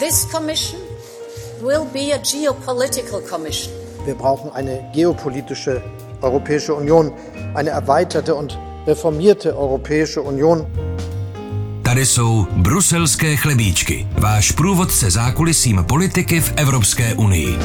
This commission will be a geopolitical commission. Wir brauchen eine geopolitische Europäische Union, eine erweiterte und reformierte Europäische Union. Tady jsou bruselské chlebíčky, váš průvodce zákulisím politiky v Evropské unii.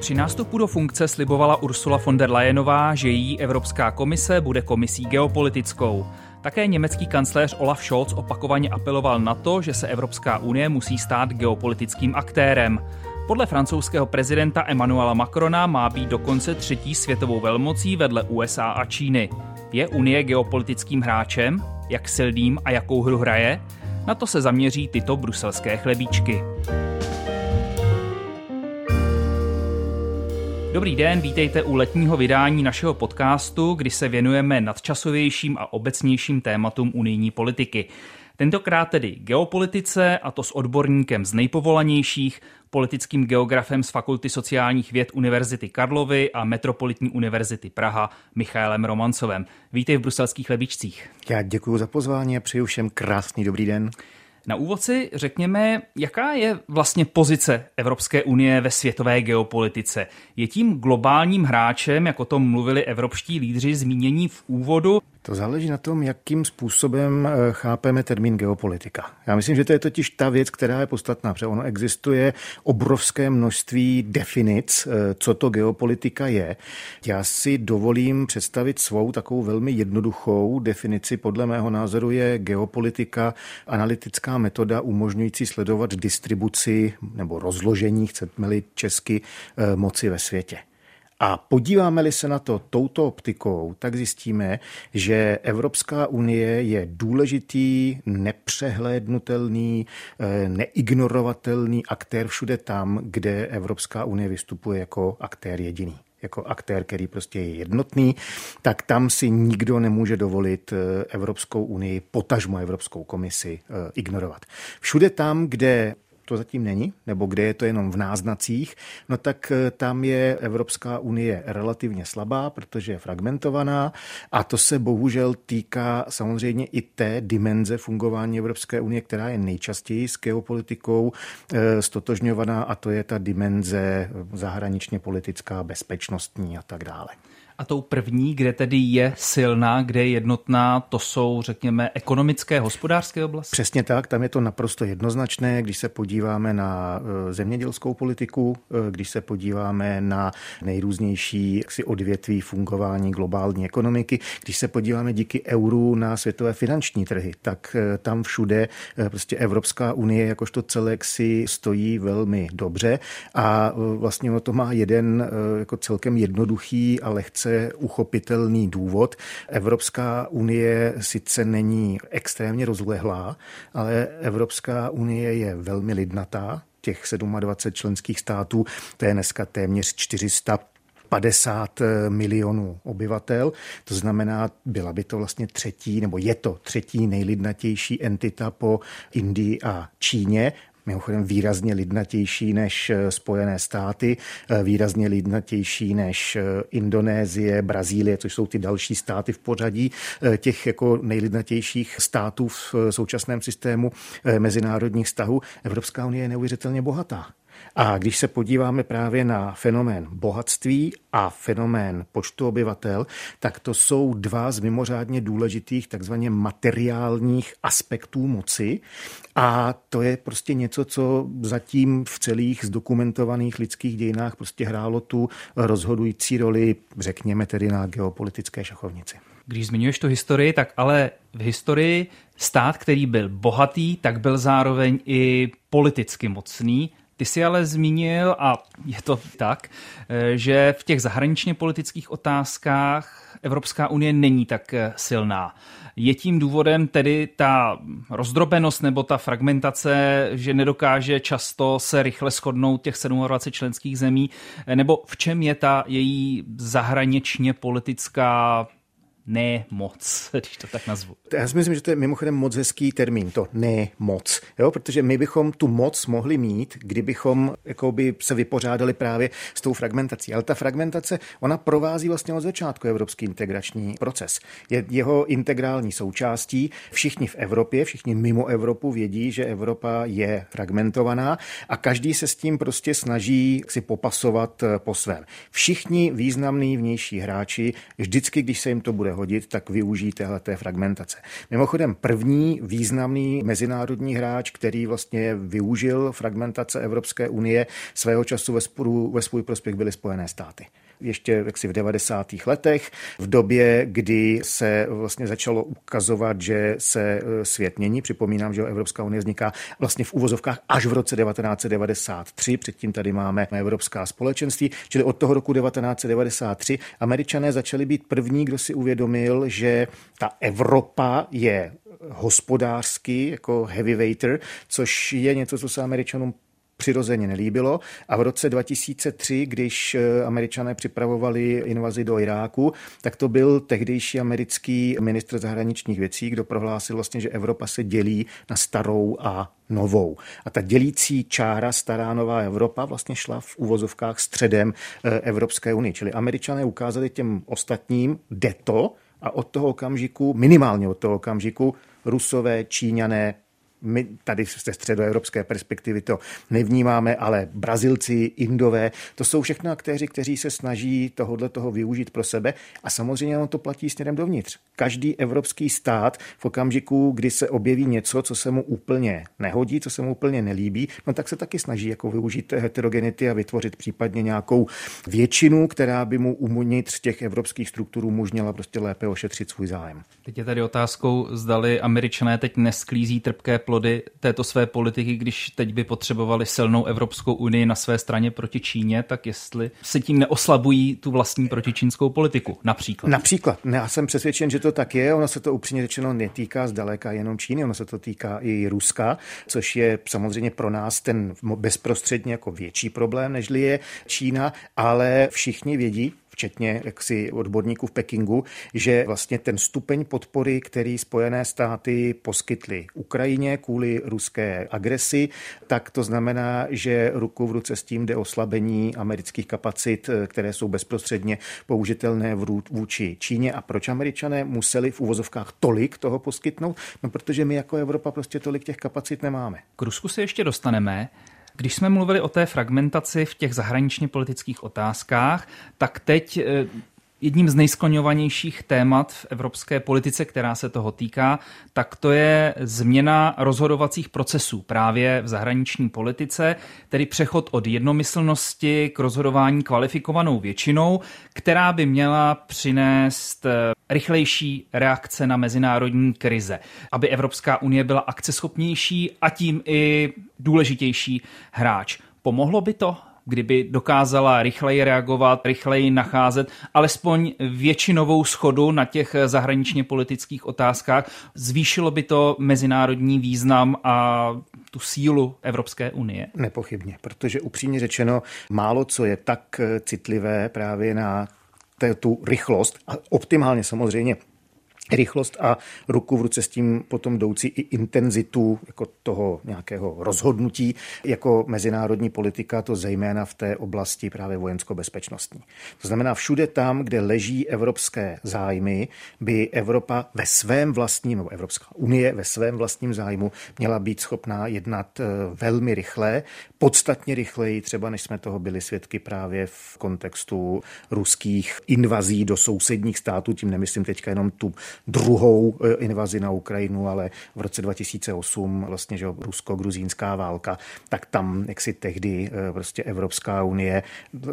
Při nástupu do funkce slibovala Ursula von der Leyenová, že její Evropská komise bude komisí geopolitickou. Také německý kancléř Olaf Scholz opakovaně apeloval na to, že se Evropská unie musí stát geopolitickým aktérem. Podle francouzského prezidenta Emmanuela Macrona má být dokonce třetí světovou velmocí vedle USA a Číny. Je Unie geopolitickým hráčem? Jak silným a jakou hru hraje? Na to se zaměří tyto bruselské chlebíčky. Dobrý den, vítejte u letního vydání našeho podcastu, kdy se věnujeme nadčasovějším a obecnějším tématům unijní politiky. Tentokrát tedy geopolitice, a to s odborníkem z nejpovolanějších, politickým geografem z Fakulty sociálních věd Univerzity Karlovy a Metropolitní univerzity Praha Michaelem Romancovem. Vítej v bruselských lebičcích. Já děkuji za pozvání a přeju všem krásný dobrý den. Na úvod si řekněme, jaká je vlastně pozice Evropské unie ve světové geopolitice. Je tím globálním hráčem, jako o tom mluvili evropští lídři zmínění v úvodu, to záleží na tom, jakým způsobem eh, chápeme termín geopolitika. Já myslím, že to je totiž ta věc, která je podstatná, protože ono existuje obrovské množství definic, eh, co to geopolitika je. Já si dovolím představit svou takovou velmi jednoduchou definici. Podle mého názoru je geopolitika analytická metoda umožňující sledovat distribuci nebo rozložení, chceme-li česky, eh, moci ve světě. A podíváme-li se na to touto optikou, tak zjistíme, že Evropská unie je důležitý, nepřehlédnutelný, eh, neignorovatelný aktér všude tam, kde Evropská unie vystupuje jako aktér jediný jako aktér, který prostě je jednotný, tak tam si nikdo nemůže dovolit eh, Evropskou unii, potažmo Evropskou komisi eh, ignorovat. Všude tam, kde to zatím není, nebo kde je to jenom v náznacích, no tak eh, tam je Evropská unie relativně slabá, protože je fragmentovaná a to se bohužel týká samozřejmě i té dimenze fungování Evropské unie, která je nejčastěji s geopolitikou eh, stotožňovaná a to je ta dimenze zahraničně politická, bezpečnostní a tak dále. A tou první, kde tedy je silná, kde je jednotná, to jsou, řekněme, ekonomické, hospodářské oblasti? Přesně tak, tam je to naprosto jednoznačné, když se podíváme na e, zemědělskou politiku, e, když se podíváme na nejrůznější jaksi odvětví fungování globální ekonomiky, když se podíváme díky euru na světové finanční trhy, tak e, tam všude prostě Evropská unie jakožto celek si stojí velmi dobře a vlastně ono to má jeden jako celkem jednoduchý a lehce lehce uchopitelný důvod. Evropská unie sice není extrémně rozlehlá, ale Evropská unie je velmi lidnatá, těch 27 členských států, to je dneska téměř 400 50 milionů obyvatel. To znamená, byla by to vlastně třetí, nebo je to třetí nejlidnatější entita po Indii a Číně mimochodem výrazně lidnatější než eh, Spojené státy, eh, výrazně lidnatější než eh, Indonésie, Brazílie, což jsou ty další státy v pořadí těch jako nejlidnatějších států v současném systému mezinárodních vztahů. Evropská unie je neuvěřitelně bohatá. A když se podíváme právě na fenomén bohatství a fenomén počtu obyvatel, tak to jsou dva z mimořádně důležitých takzvaně materiálních aspektů moci. A to je prostě něco, co zatím v celých zdokumentovaných lidských dějinách prostě hrálo tu rozhodující roli, řekněme tedy na geopolitické šachovnici. Když zmiňuješ tu historii, tak ale v historii stát, který byl bohatý, tak byl zároveň i politicky mocný ty jsi ale zmínil, a je to tak, eh, že v těch zahraničně politických otázkách Evropská unie není tak eh, silná. Je tím důvodem tedy ta rozdrobenost nebo ta fragmentace, že nedokáže často se rychle shodnout těch 27 členských zemí, eh, nebo v čem je ta její zahraničně politická ne moc, když to tak nazvu. Já si myslím, že to je mimochodem moc hezký termín, to ne moc, jo? protože my bychom tu moc mohli mít, kdybychom jakoby, se vypořádali právě s tou fragmentací. Ale ta fragmentace, ona provází vlastně od začátku evropský integrační proces. Je jeho integrální součástí. Všichni v Evropě, všichni mimo Evropu vědí, že Evropa je fragmentovaná a každý se s tím prostě snaží si popasovat eh, po svém. Všichni významní vnější hráči vždycky, když se jim to bude hodit, tak využijí téhleté fragmentace. Mimochodem první významný mezinárodní hráč, který vlastně využil fragmentace Evropské unie svého času ve, spůru, ve svůj prospěch byly Spojené státy ještě jaksi v 90. letech, v době, kdy se vlastně začalo ukazovat, že se e, svět mění. Připomínám, že Evropská unie vzniká vlastně v úvozovkách až v roce 1993, předtím tady máme Evropská společenství, čili od toho roku 1993 američané začali být první, kdo si uvědomil, že ta Evropa je hospodářský jako heavyweighter, což je něco, co se američanům přirozeně nelíbilo. A v roce 2003, když eh, američané připravovali invazi do Iráku, tak to byl tehdejší americký ministr zahraničních věcí, kdo prohlásil vlastně, že Evropa se dělí na starou a novou. A ta dělící čára stará nová Evropa vlastně šla v uvozovkách středem eh, Evropské unie. Čili američané ukázali těm ostatním, jde to, a od toho okamžiku, minimálně od toho okamžiku, Rusové, Číňané, my tady ze středoevropské perspektivy to nevnímáme, ale Brazilci, Indové, to jsou všechno aktéři, kteří se snaží tohohle toho využít pro sebe a samozřejmě ono to platí směrem dovnitř. Každý evropský stát v okamžiku, kdy se objeví něco, co se mu úplně nehodí, co se mu úplně nelíbí, no tak se taky snaží jako využít heterogenity a vytvořit případně nějakou většinu, která by mu uvnitř těch evropských strukturů umožnila prostě lépe ošetřit svůj zájem. Teď je tady otázkou, zdali američané teď nesklízí trpké plody této své politiky, když teď by potřebovali silnou Evropskou unii na své straně proti Číně, tak jestli se tím neoslabují tu vlastní protičínskou politiku, například. Například. Já jsem přesvědčen, že to tak je. Ono se to upřímně řečeno netýká zdaleka jenom Číny, ono se to týká i Ruska, což je samozřejmě pro nás ten bezprostředně jako větší problém, nežli je Čína, ale všichni vědí, včetně jaksi odborníků v Pekingu, že vlastně ten stupeň podpory, který Spojené státy poskytly Ukrajině kvůli ruské agresi, tak to znamená, že ruku v ruce s tím jde oslabení amerických kapacit, které jsou bezprostředně použitelné vůči Číně. A proč američané museli v uvozovkách tolik toho poskytnout? No, protože my jako Evropa prostě tolik těch kapacit nemáme. K Rusku se ještě dostaneme. Když jsme mluvili o té fragmentaci v těch zahraničně politických otázkách, tak teď eh, jedním z nejskloňovanějších témat v evropské politice, která se toho týká, tak to je změna rozhodovacích procesů právě v zahraniční politice, tedy přechod od jednomyslnosti k rozhodování kvalifikovanou většinou, která by měla přinést eh, rychlejší reakce na mezinárodní krize, aby Evropská unie byla akceschopnější a tím i důležitější hráč. Pomohlo by to kdyby dokázala rychleji reagovat, rychleji nacházet alespoň většinovou schodu na těch zahraničně politických otázkách, zvýšilo by to mezinárodní význam a tu sílu Evropské unie? Nepochybně, protože upřímně řečeno, málo co je tak citlivé právě na tu rychlost a optimálně samozřejmě rychlost a ruku v ruce s tím potom jdoucí i intenzitu jako toho nějakého rozhodnutí jako mezinárodní politika, to zejména v té oblasti právě vojensko-bezpečnostní. To znamená, všude tam, kde leží evropské zájmy, by Evropa ve svém vlastním, nebo Evropská unie ve svém vlastním zájmu měla být schopná jednat eh, velmi rychle, podstatně rychleji, třeba než jsme toho byli svědky právě v kontextu ruských invazí do sousedních států, tím nemyslím teďka jenom tu druhou eh, invazi na Ukrajinu, ale v roce 2008 vlastně, že rusko-gruzínská válka, tak tam jak si tehdy eh, prostě Evropská unie,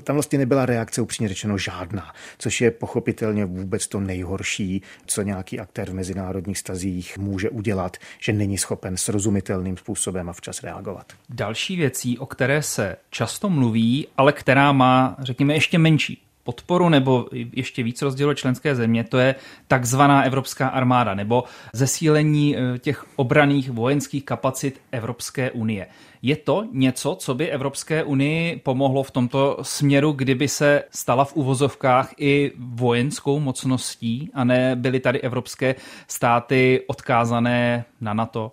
tam vlastně nebyla reakce upřímně řečeno žádná, což je pochopitelně vůbec to nejhorší, co nějaký aktér v mezinárodních stazích může udělat, že není schopen srozumitelným způsobem a včas reagovat. Další věcí, o které se často mluví, ale která má, řekněme, ještě menší podporu nebo ještě víc rozděluje členské země, to je takzvaná Evropská armáda nebo zesílení eh, těch obraných vojenských kapacit Evropské unie. Je to něco, co by Evropské unii pomohlo v tomto směru, kdyby se stala v uvozovkách i vojenskou mocností a ne byly tady evropské státy odkázané na NATO?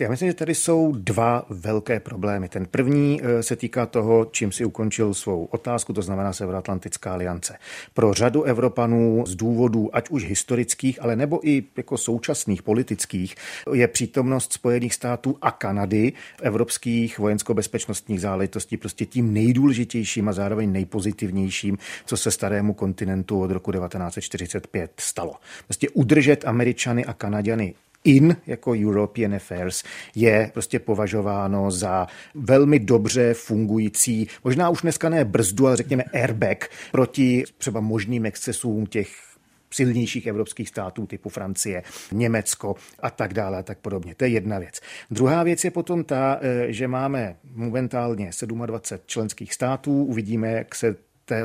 Já myslím, že tady jsou dva velké problémy. Ten první eh, se týká toho, čím si ukončil svou otázku, to znamená Severoatlantická aliance. Pro řadu Evropanů z důvodů, ať už historických, ale nebo i jako současných politických, je přítomnost Spojených států a Kanady v evropských vojensko-bezpečnostních záležitostí prostě tím nejdůležitějším a zároveň nejpozitivnějším, co se starému kontinentu od roku 1945 stalo. Prostě udržet Američany a Kanaděny in jako European Affairs je prostě považováno za velmi dobře fungující, možná už dneska ne brzdu, ale řekněme airbag proti třeba možným excesům těch silnějších evropských států typu Francie, Německo a tak dále a tak podobně. To je jedna věc. Druhá věc je potom ta, eh, že máme momentálně 27 členských států, uvidíme, jak se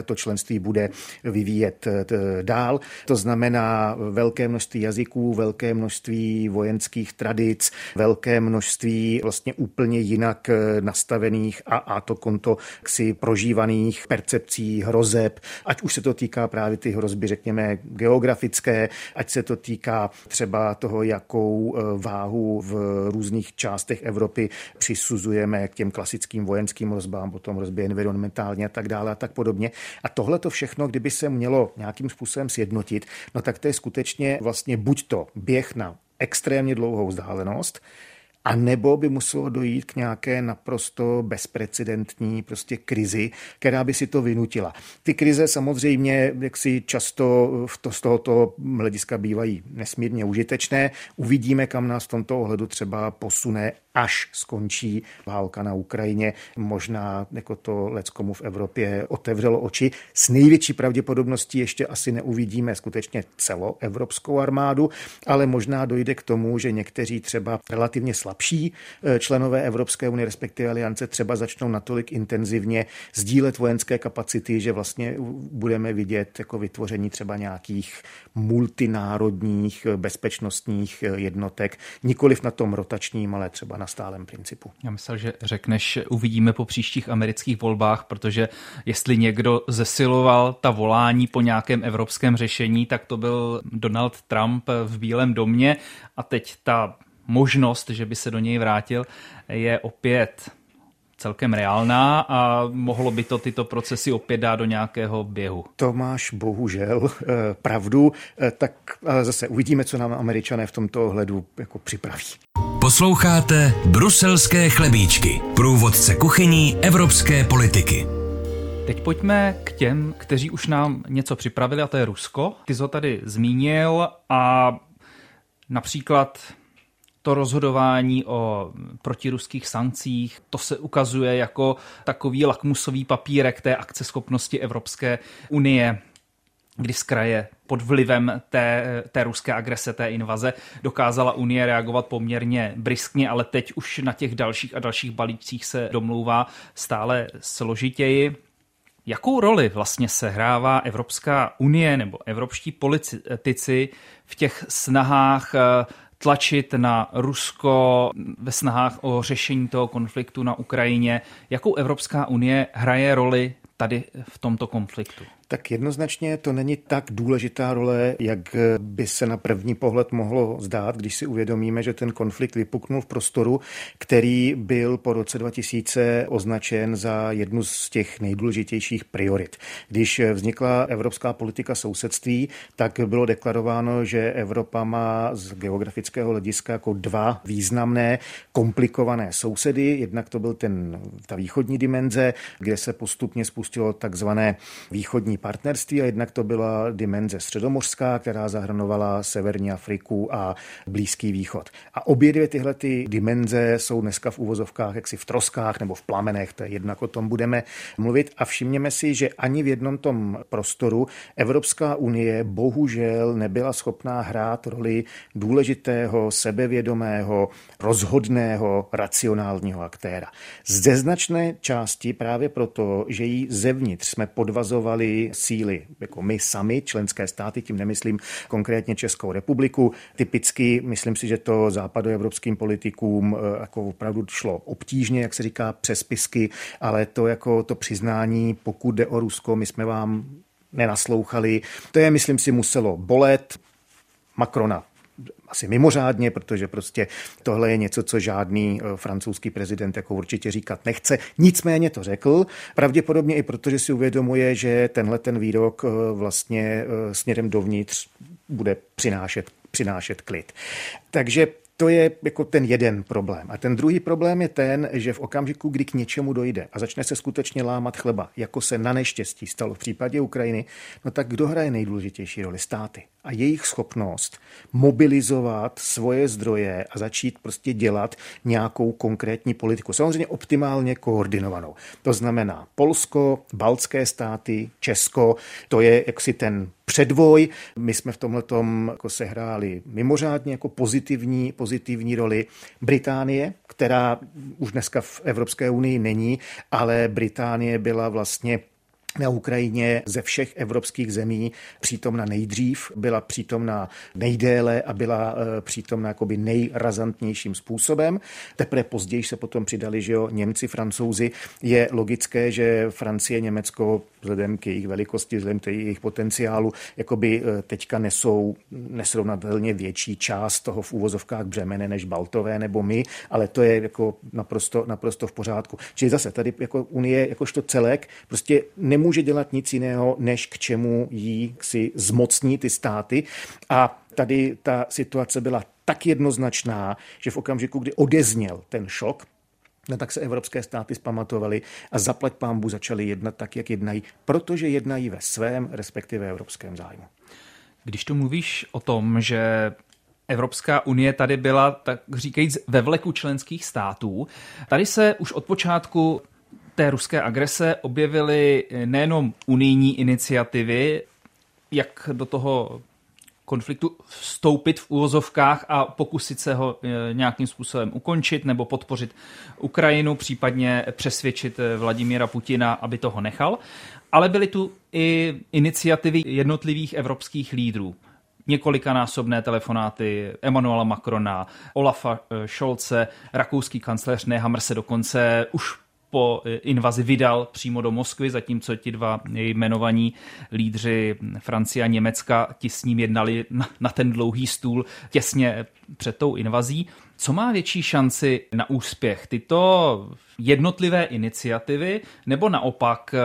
to členství bude vyvíjet eh, dál. To znamená velké množství jazyků, velké množství vojenských tradic, velké množství vlastně úplně jinak eh, nastavených a, a to konto si prožívaných percepcí hrozeb, ať už se to týká právě ty hrozby, řekněme, geografické, ať se to týká třeba toho, jakou eh, váhu v různých částech Evropy přisuzujeme k těm klasickým vojenským hrozbám, potom hrozby environmentálně a tak dále a tak podobně. A tohle to všechno, kdyby se mělo nějakým způsobem sjednotit, no tak to je skutečně vlastně buď to běh na extrémně dlouhou vzdálenost, a nebo by muselo dojít k nějaké naprosto bezprecedentní prostě krizi, která by si to vynutila. Ty krize samozřejmě, jak si často v to, z tohoto hlediska bývají nesmírně užitečné. Uvidíme, kam nás v tomto ohledu třeba posune až skončí válka na Ukrajině. Možná jako to leckomu v Evropě otevřelo oči. S největší pravděpodobností ještě asi neuvidíme skutečně celoevropskou armádu, ale možná dojde k tomu, že někteří třeba relativně slabší eh, členové Evropské unie, respektive aliance, třeba začnou natolik intenzivně sdílet vojenské kapacity, že vlastně budeme vidět jako vytvoření třeba nějakých multinárodních eh, bezpečnostních eh, jednotek, nikoliv na tom rotačním, ale třeba na stálem principu. Já myslel, že řekneš, uvidíme po příštích amerických volbách, protože jestli někdo zesiloval ta volání po nějakém evropském řešení, tak to byl Donald Trump v Bílém domě a teď ta možnost, že by se do něj vrátil, je opět celkem reálná a mohlo by to tyto procesy opět dát do nějakého běhu. To máš bohužel eh, pravdu, eh, tak zase uvidíme, co nám američané v tomto ohledu jako připraví. Posloucháte Bruselské chlebíčky, průvodce kuchyní evropské politiky. Teď pojďme k těm, kteří už nám něco připravili, a to je Rusko. Ty jsi ho tady zmínil a například to rozhodování o protiruských sankcích, to se ukazuje jako takový lakmusový papírek té akceschopnosti Evropské unie kdy z kraje pod vlivem té, té ruské agrese, té invaze, dokázala Unie reagovat poměrně briskně, ale teď už na těch dalších a dalších balíčcích se domlouvá stále složitěji. Jakou roli vlastně sehrává Evropská unie nebo evropští politici v těch snahách eh, tlačit na Rusko ve snahách o řešení toho konfliktu na Ukrajině? Jakou Evropská unie hraje roli tady v tomto konfliktu? Tak jednoznačně to není tak důležitá role, jak by se na první pohled mohlo zdát, když si uvědomíme, že ten konflikt vypuknul v prostoru, který byl po roce 2000 označen za jednu z těch nejdůležitějších priorit. Když vznikla evropská politika sousedství, tak bylo deklarováno, že Evropa má z geografického hlediska jako dva významné, komplikované sousedy. Jednak to byl ten, ta východní dimenze, kde se postupně spustilo takzvané východní partnerství a jednak to byla dimenze středomořská, která zahrnovala Severní Afriku a Blízký východ. A obě dvě tyhle ty dimenze jsou dneska v úvozovkách jaksi v troskách nebo v plamenech, to je jednak o tom budeme mluvit a všimněme si, že ani v jednom tom prostoru Evropská unie bohužel nebyla schopná hrát roli důležitého, sebevědomého, rozhodného, racionálního aktéra. Ze značné části právě proto, že jí zevnitř jsme podvazovali síly, jako my sami, členské státy, tím nemyslím konkrétně Českou republiku. Typicky myslím si, že to západoevropským politikům eh, jako opravdu šlo obtížně, jak se říká, přes pisky, ale to jako to přiznání, pokud jde o Rusko, my jsme vám nenaslouchali. To je, myslím si, muselo bolet. Macrona asi mimořádně, protože prostě tohle je něco, co žádný eh, francouzský prezident jako určitě říkat nechce. Nicméně to řekl, pravděpodobně i protože si uvědomuje, že tenhle ten výrok eh, vlastně eh, směrem dovnitř bude přinášet přinášet klid. Takže to je jako ten jeden problém. A ten druhý problém je ten, že v okamžiku, kdy k něčemu dojde a začne se skutečně lámat chleba, jako se na neštěstí stalo v případě Ukrajiny, no tak kdo hraje nejdůležitější roli? Státy. A jejich schopnost mobilizovat svoje zdroje a začít prostě dělat nějakou konkrétní politiku. Samozřejmě optimálně koordinovanou. To znamená Polsko, Baltské státy, Česko, to je jaksi ten předvoj. My jsme v tomhle jako sehráli mimořádně jako pozitivní, pozitivní roli. Británie, která už dneska v Evropské unii není, ale Británie byla vlastně na Ukrajině ze všech evropských zemí přítomna nejdřív, byla přítomna nejdéle a byla eh, přítomna jakoby nejrazantnějším způsobem. Teprve později se potom přidali, že jo, Němci, Francouzi. Je logické, že Francie, Německo vzhledem k jejich velikosti, vzhledem k jejich potenciálu, jakoby eh, teďka nesou nesrovnatelně větší část toho v úvozovkách břemene než Baltové nebo my, ale to je jako naprosto, naprosto v pořádku. Čili zase tady jako Unie, jakožto celek, prostě nemůže dělat nic jiného, než k čemu jí si zmocní ty státy. A tady ta situace byla tak jednoznačná, že v okamžiku, kdy odezněl ten šok, No tak se evropské státy zpamatovaly a zaplať pámbu začaly jednat tak, jak jednají, protože jednají ve svém, respektive evropském zájmu. Když tu mluvíš o tom, že Evropská unie tady byla, tak říkajíc, ve vleku členských států, tady se už od počátku té ruské agrese objevily nejenom unijní iniciativy, jak do toho konfliktu vstoupit v úvozovkách a pokusit se ho e, nějakým způsobem ukončit nebo podpořit Ukrajinu, případně přesvědčit e, Vladimíra Putina, aby toho nechal. Ale byly tu i iniciativy jednotlivých evropských lídrů několikanásobné telefonáty Emmanuela Macrona, Olafa Scholze, rakouský kancléř Nehammer se dokonce už po invazi vydal přímo do Moskvy, zatímco ti dva jmenovaní lídři Francie a Německa ti s ním jednali na ten dlouhý stůl těsně před tou invazí. Co má větší šanci na úspěch? Tyto jednotlivé iniciativy nebo naopak, eh,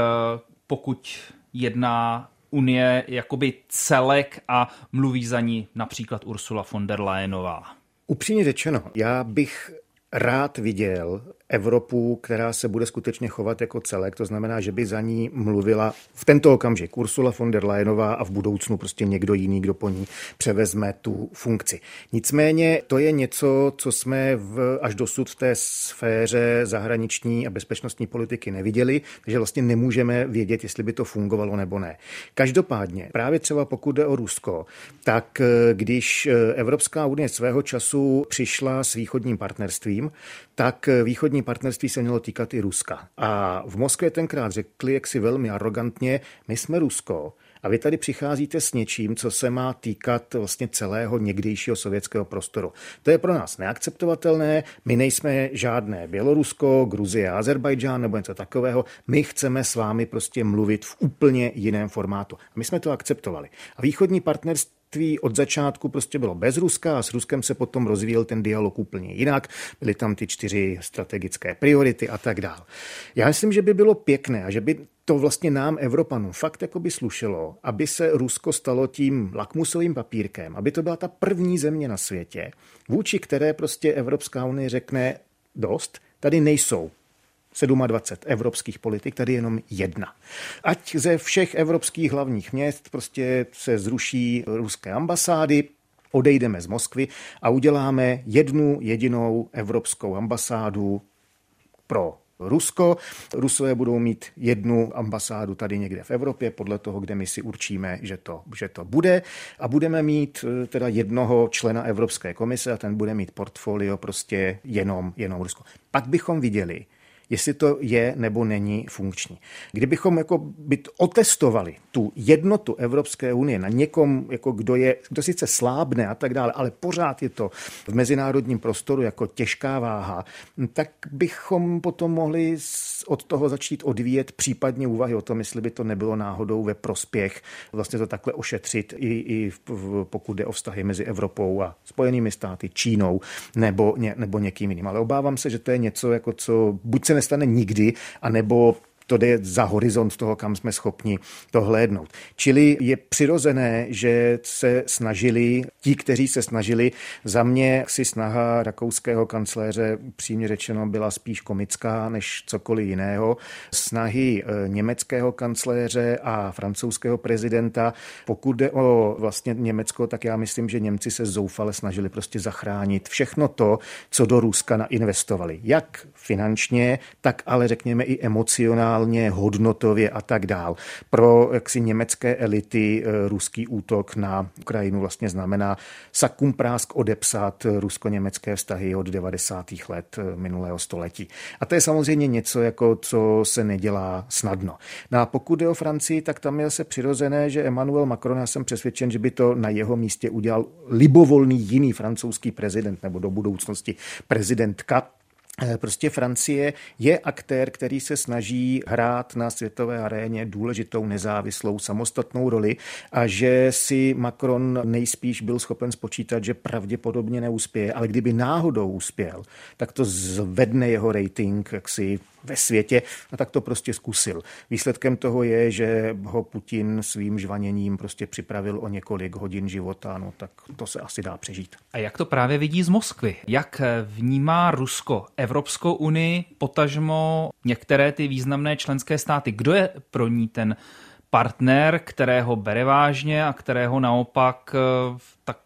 pokud jedná Unie jakoby celek a mluví za ní například Ursula von der Leyenová? Upřímně řečeno, já bych rád viděl Evropu, která se bude skutečně chovat jako celek, to znamená, že by za ní mluvila v tento okamžik Ursula von der Leyenová a v budoucnu prostě někdo jiný, kdo po ní převezme tu funkci. Nicméně to je něco, co jsme v, až dosud v té sféře zahraniční a bezpečnostní politiky neviděli, takže vlastně nemůžeme vědět, jestli by to fungovalo nebo ne. Každopádně, právě třeba pokud jde o Rusko, tak eh, když eh, Evropská unie svého času přišla s východním partnerstvím, tak východní partnerství se mělo týkat i Ruska. A v Moskvě tenkrát řekli jak si velmi arrogantně, my jsme Rusko, a vy tady přicházíte s něčím, co se má týkat vlastně celého někdejšího sovětského prostoru. To je pro nás neakceptovatelné. My nejsme žádné Bělorusko, Gruzie, Azerbajdžán nebo něco takového. My chceme s vámi prostě mluvit v úplně jiném formátu. A my jsme to akceptovali. A východní partnerství od začátku prostě bylo bez Ruska a s Ruskem se potom rozvíjel ten dialog úplně jinak. Byly tam ty čtyři strategické priority a tak dále. Já myslím, že by bylo pěkné a že by to vlastně nám, Evropanům, fakt jako by slušelo, aby se Rusko stalo tím lakmusovým papírkem, aby to byla ta první země na světě, vůči které prostě Evropská unie řekne dost, tady nejsou 27 evropských politik, tady jenom jedna. Ať ze všech evropských hlavních měst prostě se zruší ruské ambasády, odejdeme z Moskvy a uděláme jednu jedinou evropskou ambasádu pro Rusko. Rusové budou mít jednu ambasádu tady někde v Evropě, podle toho, kde my si určíme, že to, že to bude. A budeme mít eh, teda jednoho člena Evropské komise a ten bude mít portfolio prostě jenom, jenom Rusko. Pak bychom viděli, jestli to je nebo není funkční. Kdybychom jako byt otestovali tu jednotu Evropské unie na někom, jako kdo, je, kdo sice slábne a tak dále, ale pořád je to v mezinárodním prostoru jako těžká váha, tak bychom potom mohli od toho začít odvíjet případně úvahy o tom, jestli by to nebylo náhodou ve prospěch vlastně to takhle ošetřit i, i pokud jde o vztahy mezi Evropou a Spojenými státy, Čínou nebo, ně, nebo někým jiným. Ale obávám se, že to je něco, jako co buď se nestane nikdy, anebo to jde za horizont toho, kam jsme schopni to hlédnout. Čili je přirozené, že se snažili, ti, kteří se snažili, za mě si snaha rakouského kancléře, přímě řečeno, byla spíš komická než cokoliv jiného. Snahy eh, německého kancléře a francouzského prezidenta, pokud jde o vlastně Německo, tak já myslím, že Němci se zoufale snažili prostě zachránit všechno to, co do Ruska nainvestovali. Jak finančně, tak ale řekněme i emocionálně morálně, hodnotově a tak dál. Pro jaksi německé elity eh, ruský útok na Ukrajinu vlastně znamená sakum prásk odepsat rusko-německé vztahy od 90. let eh, minulého století. A to je samozřejmě něco, jako co se nedělá snadno. No a pokud jde o Francii, tak tam je se přirozené, že Emmanuel Macron, já jsem přesvědčen, že by to na jeho místě udělal libovolný jiný francouzský prezident nebo do budoucnosti prezidentka, prostě Francie je aktér, který se snaží hrát na světové aréně důležitou nezávislou samostatnou roli a že si Macron nejspíš byl schopen spočítat, že pravděpodobně neuspěje, ale kdyby náhodou uspěl, tak to zvedne jeho rating jaksi ve světě, no tak to prostě zkusil. Výsledkem toho je, že ho Putin svým žvaněním prostě připravil o několik hodin života, no tak to se asi dá přežít. A jak to právě vidí z Moskvy? Jak vnímá Rusko Evropskou unii, potažmo některé ty významné členské státy? Kdo je pro ní ten partner, kterého bere vážně a kterého naopak eh, tak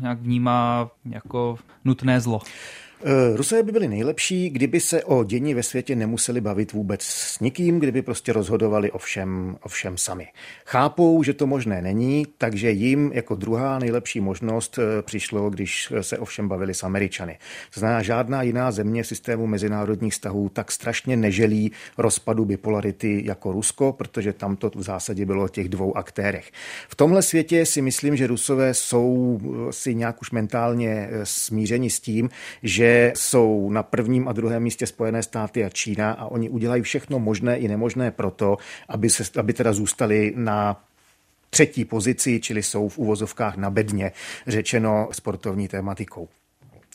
nějak vnímá jako nutné zlo? Eh, Rusové by byli nejlepší, kdyby se o dění ve světě nemuseli bavit vůbec s nikým, kdyby prostě rozhodovali o všem, o všem sami. Chápou, že to možné není, takže jim jako druhá nejlepší možnost eh, přišlo, když se o všem bavili s Američany. To znamená, žádná jiná země v systému mezinárodních vztahů tak strašně neželí rozpadu bipolarity jako Rusko, protože tam to v zásadě bylo o těch dvou aktérech. V tomhle světě si myslím, že Rusové jsou eh, si nějak už mentálně smířeni s tím, že jsou na prvním a druhém místě Spojené státy a Čína a oni udělají všechno možné i nemožné proto, aby, se, aby teda zůstali na třetí pozici, čili jsou v uvozovkách na bedně, řečeno sportovní tématikou.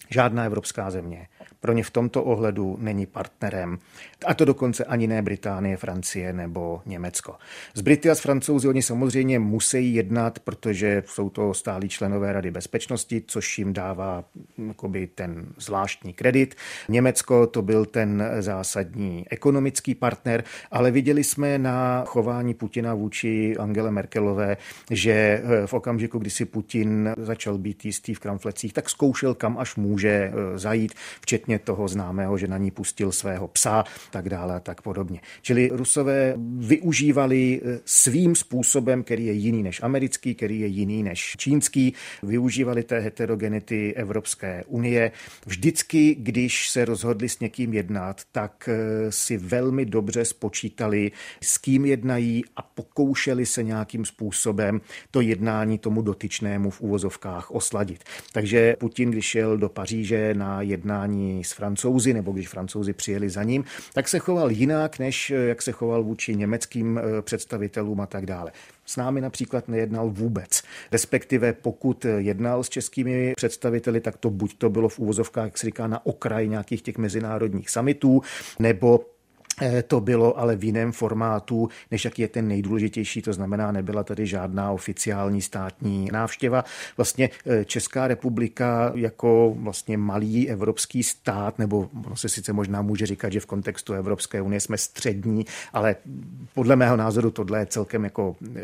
Žádná evropská země pro ně v tomto ohledu není partnerem. A to dokonce ani ne Británie, Francie nebo Německo. Z Brity a z Francouzi oni samozřejmě musí jednat, protože jsou to stálí členové Rady bezpečnosti, což jim dává jakoby, ten zvláštní kredit. Německo to byl ten zásadní ekonomický partner, ale viděli jsme na chování Putina vůči Angele Merkelové, že v okamžiku, kdy si Putin začal být jistý v kramflecích, tak zkoušel, kam až může eh, zajít, včetně toho známého, že na ní pustil svého psa, tak dále a tak podobně. Čili Rusové využívali eh, svým způsobem, který je jiný než americký, který je jiný než čínský, využívali té heterogenity Evropské unie. Vždycky, když se rozhodli s někým jednat, tak eh, si velmi dobře spočítali, s kým jednají a pokoušeli se nějakým způsobem to jednání tomu dotyčnému v úvozovkách osladit. Takže Putin, když šel do Paříže na jednání s francouzi, nebo když francouzi přijeli za ním, tak se choval jinak, než eh, jak se choval vůči německým eh, představitelům a tak dále. S námi například nejednal vůbec. Respektive pokud eh, jednal s českými představiteli, tak to buď to bylo v úvozovkách, jak se říká, na okraji nějakých těch mezinárodních summitů, nebo to bylo ale v jiném formátu, než jaký je ten nejdůležitější, to znamená, nebyla tady žádná oficiální státní návštěva. Vlastně eh, Česká republika jako vlastně malý evropský stát, nebo ono se sice možná může říkat, že v kontextu Evropské unie jsme střední, ale podle mého názoru tohle je celkem jako eh,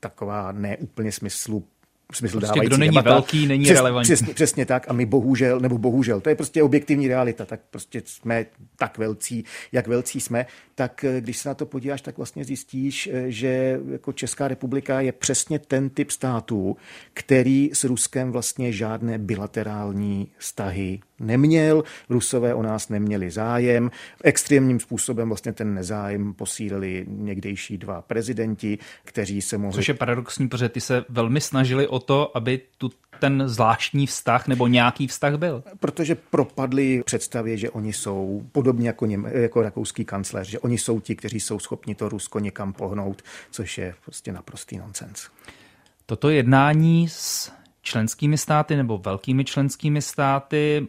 taková neúplně smyslu smysl prostě kdo není debata. velký, není Přes, relevantní. Přesně, přesně tak a my bohužel, nebo bohužel, to je prostě objektivní realita, tak prostě jsme tak velcí, jak velcí jsme, tak eh, když se na to podíváš, tak vlastně zjistíš, eh, že jako Česká republika je přesně ten typ států, který s Ruskem vlastně žádné bilaterální vztahy neměl, Rusové o nás neměli zájem. Extrémním způsobem vlastně ten nezájem posílili někdejší dva prezidenti, kteří se mohli... Což je paradoxní, protože ty se velmi snažili o to, aby tu ten zvláštní vztah nebo nějaký vztah byl? Protože propadli představě, že oni jsou, podobně jako, něm, jako rakouský kancléř, že oni jsou ti, kteří jsou schopni to Rusko někam pohnout, což je prostě naprostý nonsens. Toto jednání s členskými státy nebo velkými členskými státy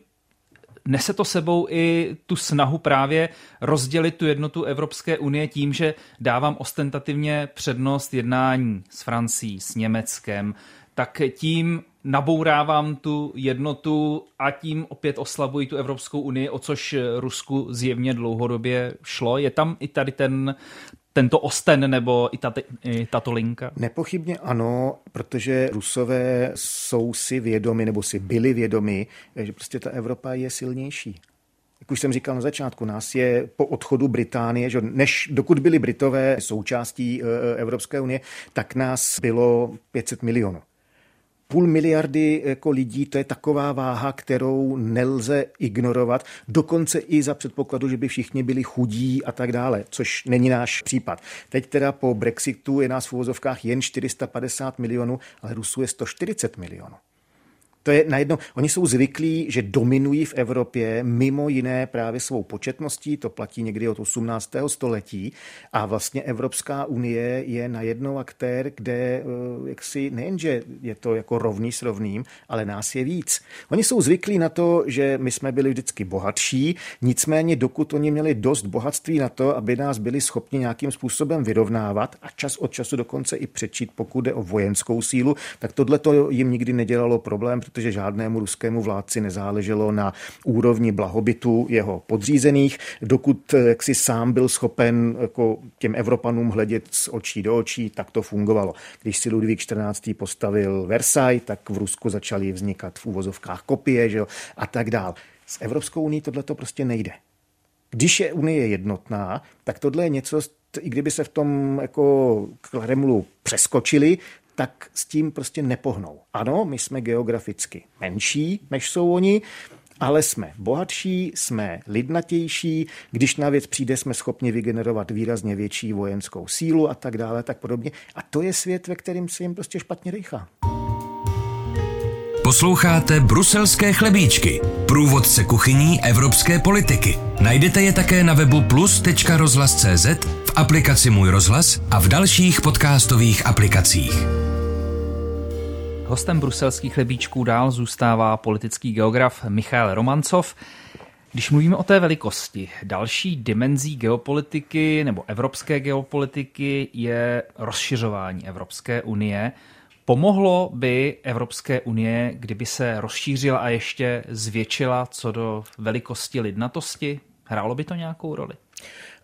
nese to sebou i tu snahu právě rozdělit tu jednotu Evropské unie tím, že dávám ostentativně přednost jednání s Francií, s Německem, tak tím nabourávám tu jednotu a tím opět oslabují tu Evropskou unii, o což Rusku zjevně dlouhodobě šlo. Je tam i tady ten tento osten nebo i, tato, i tato linka? Nepochybně ano, protože Rusové jsou si vědomi nebo si byli vědomi, že prostě ta Evropa je silnější. Jak už jsem říkal na začátku, nás je po odchodu Británie, že než dokud byli Britové součástí e, e, Evropské unie, tak nás bylo 500 milionů. Půl miliardy jako lidí, to je taková váha, kterou nelze ignorovat, dokonce i za předpokladu, že by všichni byli chudí a tak dále, což není náš případ. Teď teda po Brexitu je nás v úvozovkách jen 450 milionů, ale Rusů je 140 milionů. To je najednou, oni jsou zvyklí, že dominují v Evropě mimo jiné právě svou početností, to platí někdy od 18. století a vlastně Evropská unie je najednou aktér, kde eh, jaksi nejenže je to jako rovný s rovným, ale nás je víc. Oni jsou zvyklí na to, že my jsme byli vždycky bohatší, nicméně dokud oni měli dost bohatství na to, aby nás byli schopni nějakým způsobem vyrovnávat a čas od času dokonce i přečít, pokud jde o vojenskou sílu, tak tohle to jim nikdy nedělalo problém, protože žádnému ruskému vládci nezáleželo na úrovni blahobytu jeho podřízených, dokud eh, jak si sám byl schopen jako těm Evropanům hledět z očí do očí, tak to fungovalo. Když si Ludvík XIV. postavil Versailles, tak v Rusku začaly vznikat v úvozovkách kopie že jo, a tak dál. S Evropskou unii tohle to prostě nejde. Když je Unie jednotná, tak tohle je něco, i kdyby se v tom jako Kremlu přeskočili, tak s tím prostě nepohnou. Ano, my jsme geograficky menší, než jsou oni, ale jsme bohatší, jsme lidnatější, když na věc přijde, jsme schopni vygenerovat výrazně větší vojenskou sílu a tak dále, tak podobně. A to je svět, ve kterém se jim prostě špatně dechá. Posloucháte Bruselské chlebíčky, průvodce kuchyní evropské politiky. Najdete je také na webu plus.rozhlas.cz, v aplikaci Můj rozhlas a v dalších podcastových aplikacích. Hostem bruselských chlebíčků dál zůstává politický geograf Michal Romancov. Když mluvíme o té velikosti, další dimenzí geopolitiky nebo evropské geopolitiky je rozšiřování Evropské unie. Pomohlo by Evropské unie, kdyby se rozšířila a ještě zvětšila co do velikosti lidnatosti? Hrálo by to nějakou roli?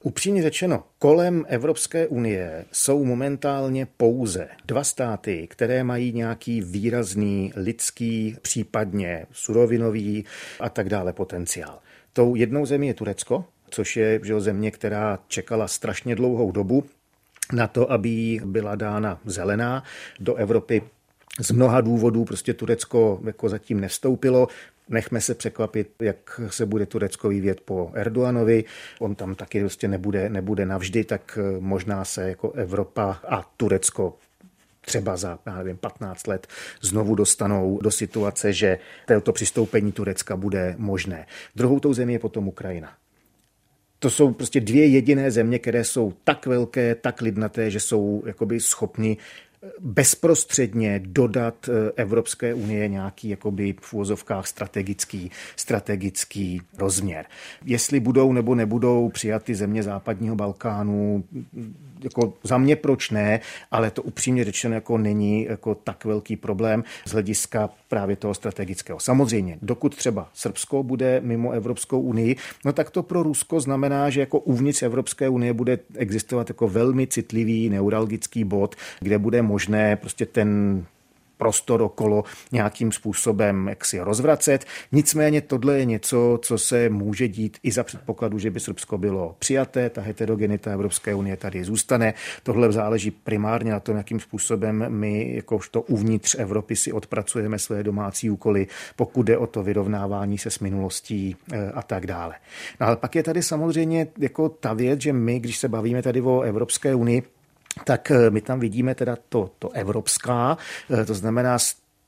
Upřímně řečeno, kolem Evropské unie jsou momentálně pouze dva státy, které mají nějaký výrazný lidský, případně surovinový a tak dále potenciál. Tou jednou zemí je Turecko, což je že země, která čekala strašně dlouhou dobu na to, aby byla dána zelená do Evropy. Z mnoha důvodů prostě Turecko jako zatím nevstoupilo. Nechme se překvapit, jak se bude Turecko vyvět po Erdoganovi. On tam taky prostě nebude, nebude navždy, tak eh, možná se jako Evropa a Turecko třeba za, já nevím, 15 let znovu dostanou do situace, že to přistoupení Turecka bude možné. Druhou tou zemí je potom Ukrajina. To jsou prostě dvě jediné země, které jsou tak velké, tak lidnaté, že jsou jakoby schopni bezprostředně dodat eh, Evropské unie nějaký jakoby v úvozovkách strategický, strategický rozměr. Jestli budou nebo nebudou přijaty země západního Balkánu, jako za mě proč ne, ale to upřímně řečeno jako není jako tak velký problém z hlediska právě toho strategického. Samozřejmě, dokud třeba Srbsko bude mimo Evropskou unii, no tak to pro Rusko znamená, že jako uvnitř Evropské unie bude existovat jako velmi citlivý neuralgický bod, kde bude možné prostě ten prostor okolo nějakým způsobem jak si rozvracet. Nicméně tohle je něco, co se může dít i za předpokladu, že by Srbsko bylo přijaté, ta heterogenita Evropské unie tady zůstane. Tohle záleží primárně na tom, jakým způsobem my jakožto uvnitř Evropy si odpracujeme své domácí úkoly, pokud jde o to vyrovnávání se s minulostí eh, a tak dále. No ale pak je tady samozřejmě jako ta věc, že my, když se bavíme tady o Evropské unii, tak eh, my tam vidíme teda to, to evropská, eh, to znamená,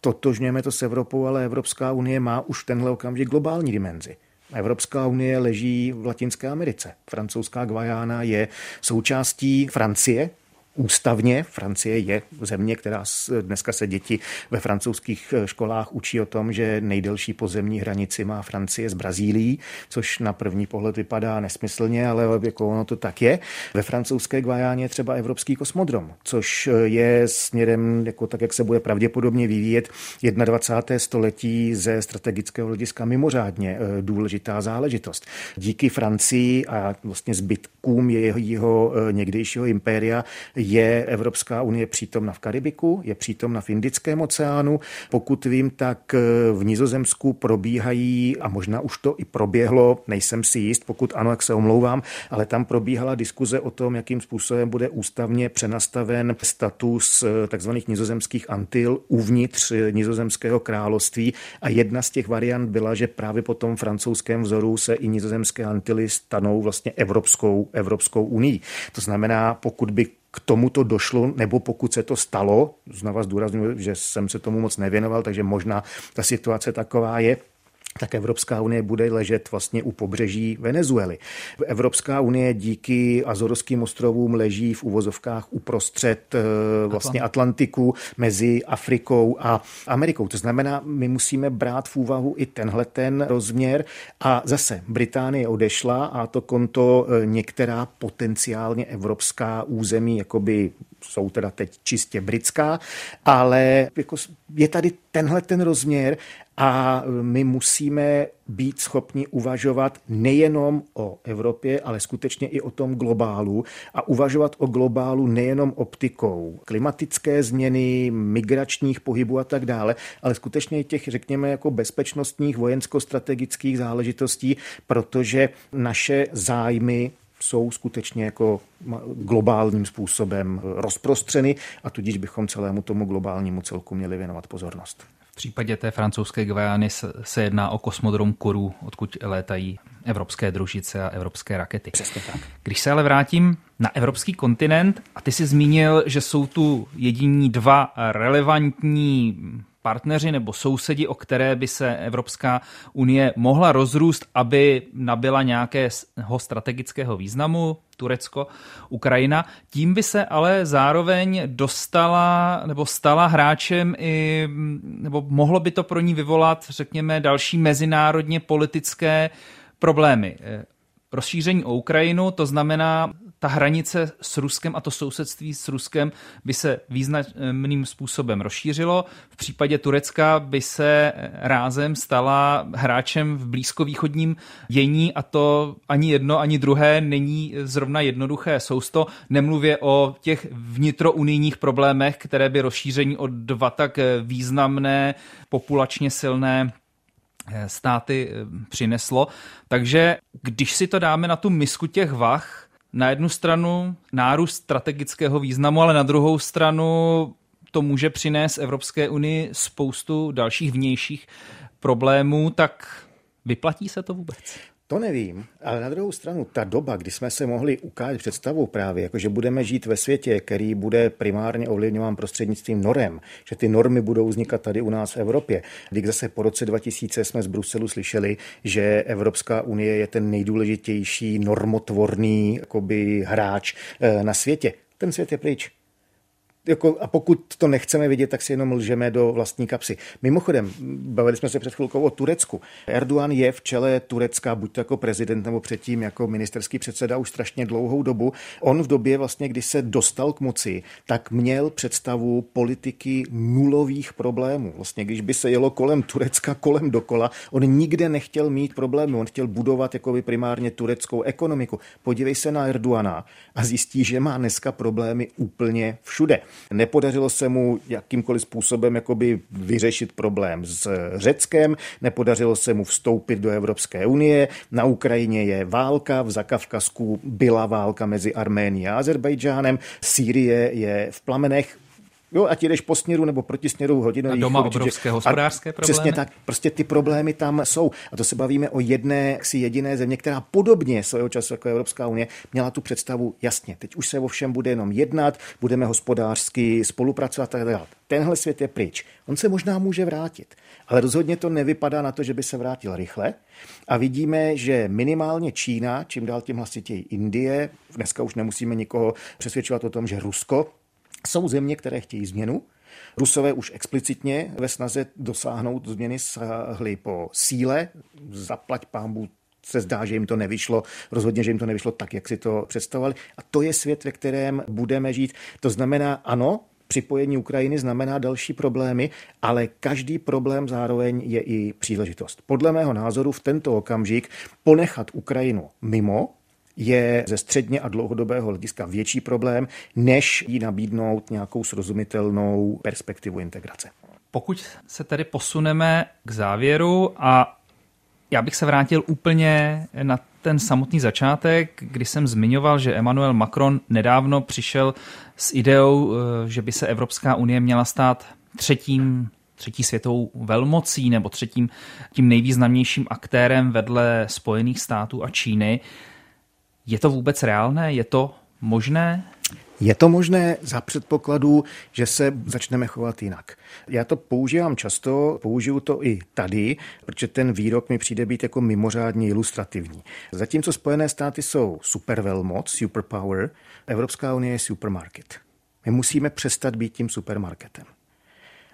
totožňujeme to s Evropou, ale Evropská unie má už tenhle okamžik globální dimenzi. Evropská unie leží v Latinské Americe. Francouzská Guajana je součástí Francie, ústavně. Francie je země, která dneska se děti ve francouzských eh, školách učí o tom, že nejdelší pozemní hranici má Francie s Brazílií, což na první pohled vypadá nesmyslně, ale jako ono to tak je. Ve francouzské Guajáně třeba Evropský kosmodrom, což eh, je směrem, jako tak, jak se bude pravděpodobně vyvíjet 21. století ze strategického hlediska mimořádně eh, důležitá záležitost. Díky Francii a vlastně zbytkům jeho někdejšího impéria je Evropská unie přítomna v Karibiku, je přítomna v Indickém oceánu. Pokud vím, tak eh, v Nizozemsku probíhají, a možná už to i proběhlo, nejsem si jist, pokud ano, jak se omlouvám, ale tam probíhala diskuze o tom, jakým způsobem bude ústavně přenastaven status eh, takzvaných nizozemských antil uvnitř eh, nizozemského království. A jedna z těch variant byla, že právě po tom francouzském vzoru se i nizozemské antily stanou vlastně Evropskou, Evropskou unii. To znamená, pokud by k tomuto došlo, nebo pokud se to stalo, znova zdůraznuju, že jsem se tomu moc nevěnoval, takže možná ta situace taková je, tak Evropská unie bude ležet vlastně u pobřeží Venezuely. Evropská unie díky Azorským ostrovům leží v uvozovkách uprostřed eh, vlastně Atlantiku mezi Afrikou a Amerikou. To znamená, my musíme brát v úvahu i tenhle ten rozměr a zase Británie odešla a to konto eh, některá potenciálně evropská území jakoby jsou teda teď čistě britská, ale jako je tady tenhle ten rozměr a my musíme být schopni uvažovat nejenom o Evropě, ale skutečně i o tom globálu a uvažovat o globálu nejenom optikou klimatické změny, migračních pohybů a tak dále, ale skutečně těch, řekněme, jako bezpečnostních vojensko-strategických záležitostí, protože naše zájmy jsou skutečně jako globálním způsobem rozprostřeny a tudíž bychom celému tomu globálnímu celku měli věnovat pozornost. V případě té francouzské Guyany se jedná o kosmodrom Koru, odkud létají evropské družice a evropské rakety. Přesně tak. Když se ale vrátím na evropský kontinent, a ty jsi zmínil, že jsou tu jediní dva relevantní partneři nebo sousedi, o které by se Evropská unie mohla rozrůst, aby nabila nějakého strategického významu, Turecko, Ukrajina. Tím by se ale zároveň dostala nebo stala hráčem i, nebo mohlo by to pro ní vyvolat, řekněme, další mezinárodně politické problémy. Rozšíření o Ukrajinu, to znamená ta hranice s Ruskem a to sousedství s Ruskem by se významným způsobem rozšířilo. V případě Turecka by se rázem stala hráčem v blízkovýchodním dění a to ani jedno, ani druhé není zrovna jednoduché sousto. Nemluvě o těch vnitrounijních problémech, které by rozšíření o dva tak významné, populačně silné státy přineslo. Takže když si to dáme na tu misku těch vach, na jednu stranu nárůst strategického významu, ale na druhou stranu to může přinést Evropské unii spoustu dalších vnějších problémů, tak vyplatí se to vůbec? To nevím, ale na druhou stranu ta doba, kdy jsme se mohli ukázat představu právě, jako že budeme žít ve světě, který bude primárně ovlivňován prostřednictvím norem, že ty normy budou vznikat tady u nás v Evropě. Když zase po roce 2000 jsme z Bruselu slyšeli, že Evropská unie je ten nejdůležitější normotvorný jakoby, hráč eh, na světě. Ten svět je pryč jako, a pokud to nechceme vidět, tak si jenom lžeme do vlastní kapsy. Mimochodem, bavili jsme se před chvilkou o Turecku. Erdogan je v čele Turecka, buď to jako prezident nebo předtím jako ministerský předseda už strašně dlouhou dobu. On v době vlastně, kdy se dostal k moci, tak měl představu politiky nulových problémů. Vlastně, když by se jelo kolem Turecka, kolem dokola, on nikde nechtěl mít problémy. On chtěl budovat jako primárně tureckou ekonomiku. Podívej se na Erdogana a zjistí, že má dneska problémy úplně všude. Nepodařilo se mu jakýmkoliv způsobem jakoby vyřešit problém s Řeckem, nepodařilo se mu vstoupit do Evropské unie, na Ukrajině je válka, v Zakavkazku byla válka mezi Arménií a Azerbajdžánem, Sýrie je v plamenech, Jo, ať jdeš po směru nebo proti směru hodinových. A doma určitě. obrovské hospodářské a problémy. Přesně tak, prostě ty problémy tam jsou. A to se bavíme o jedné, si jediné země, která podobně svého času jako Evropská unie měla tu představu jasně. Teď už se o všem bude jenom jednat, budeme hospodářsky spolupracovat a tak dále. Tenhle svět je pryč. On se možná může vrátit, ale rozhodně to nevypadá na to, že by se vrátil rychle. A vidíme, že minimálně Čína, čím dál tím hlasitěji Indie, dneska už nemusíme nikoho přesvědčovat o tom, že Rusko jsou země, které chtějí změnu. Rusové už explicitně ve snaze dosáhnout změny sahli po síle. Zaplať pámbu se zdá, že jim to nevyšlo, rozhodně, že jim to nevyšlo tak, jak si to představovali. A to je svět, ve kterém budeme žít. To znamená, ano, připojení Ukrajiny znamená další problémy, ale každý problém zároveň je i příležitost. Podle mého názoru v tento okamžik ponechat Ukrajinu mimo je ze středně a dlouhodobého hlediska větší problém, než jí nabídnout nějakou srozumitelnou perspektivu integrace. Pokud se tedy posuneme k závěru a já bych se vrátil úplně na ten samotný začátek, kdy jsem zmiňoval, že Emmanuel Macron nedávno přišel s ideou, eh, že by se Evropská unie měla stát třetím třetí světovou velmocí nebo třetím tím nejvýznamnějším aktérem vedle Spojených států a Číny. Je to vůbec reálné? Je to možné? Je to možné za předpokladu, že se začneme chovat jinak. Já to používám často, použiju to i tady, protože ten výrok mi přijde být jako mimořádně ilustrativní. Zatímco Spojené státy jsou supervelmoc, superpower, Evropská unie je supermarket. My musíme přestat být tím supermarketem.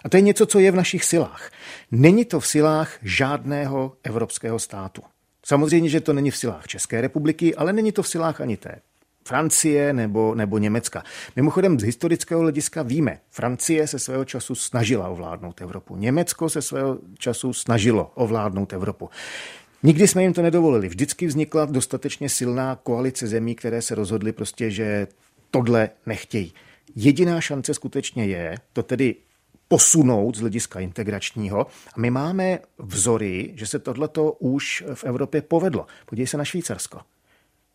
A to je něco, co je v našich silách. Není to v silách žádného evropského státu. Samozřejmě, že to není v silách České republiky, ale není to v silách ani té Francie nebo, nebo Německa. Mimochodem z historického hlediska víme, Francie se svého času snažila ovládnout Evropu, Německo se svého času snažilo ovládnout Evropu. Nikdy jsme jim to nedovolili. Vždycky vznikla dostatečně silná koalice zemí, které se rozhodly prostě, že tohle nechtějí. Jediná šance skutečně je, to tedy posunout z hlediska integračního. A my máme vzory, že se tohleto už v Evropě povedlo. Podívej se na Švýcarsko.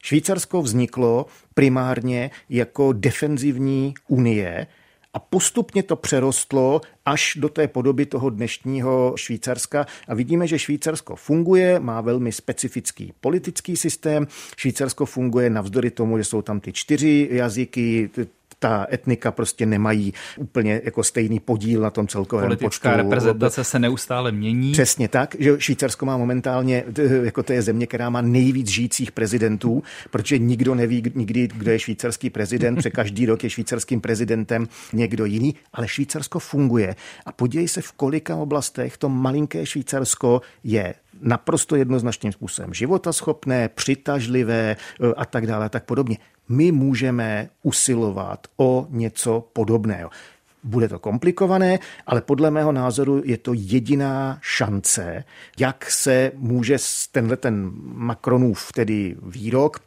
Švýcarsko vzniklo primárně jako defenzivní unie, a postupně to přerostlo až do té podoby toho dnešního Švýcarska. A vidíme, že Švýcarsko funguje, má velmi specifický politický systém. Švýcarsko funguje navzdory tomu, že jsou tam ty čtyři jazyky, ta etnika prostě nemají úplně jako stejný podíl na tom celkovém Politická počtu. reprezentace se neustále mění. Přesně tak, že Švýcarsko má momentálně, jako to je země, která má nejvíc žijících prezidentů, protože nikdo neví nikdy, kdo je švýcarský prezident, protože každý rok je švýcarským prezidentem někdo jiný, ale Švýcarsko funguje. A podívej se, v kolika oblastech to malinké Švýcarsko je naprosto jednoznačným způsobem životaschopné, přitažlivé eh, a tak dále a tak podobně my můžeme usilovat o něco podobného. Bude to komplikované, ale podle mého názoru je to jediná šance, jak se může tenhle ten Macronův tedy výrok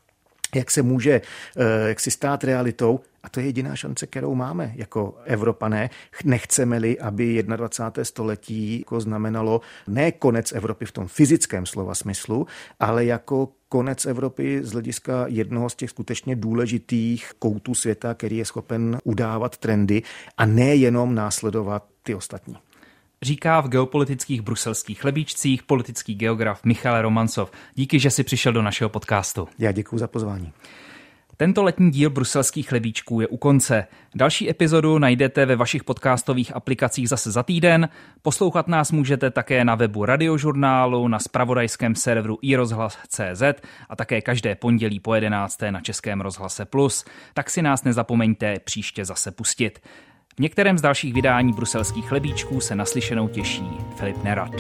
jak se může eh, jak si stát realitou. A to je jediná šance, kterou máme jako Evropané. Nechceme-li, aby 21. století jako znamenalo ne konec Evropy v tom fyzickém slova smyslu, ale jako konec Evropy z hlediska jednoho z těch skutečně důležitých koutů světa, který je schopen udávat trendy a nejenom následovat ty ostatní. Říká v geopolitických bruselských chlebíčcích politický geograf Michal Romancov. Díky, že jsi přišel do našeho podcastu. Já děkuji za pozvání. Tento letní díl bruselských chlebíčků je u konce. Další epizodu najdete ve vašich podcastových aplikacích zase za týden. Poslouchat nás můžete také na webu radiožurnálu, na spravodajském serveru iRozhlas.cz a také každé pondělí po 11. na Českém rozhlase Plus. Tak si nás nezapomeňte příště zase pustit. V některém z dalších vydání bruselských chlebíčků se naslyšenou těší Filip Nerad.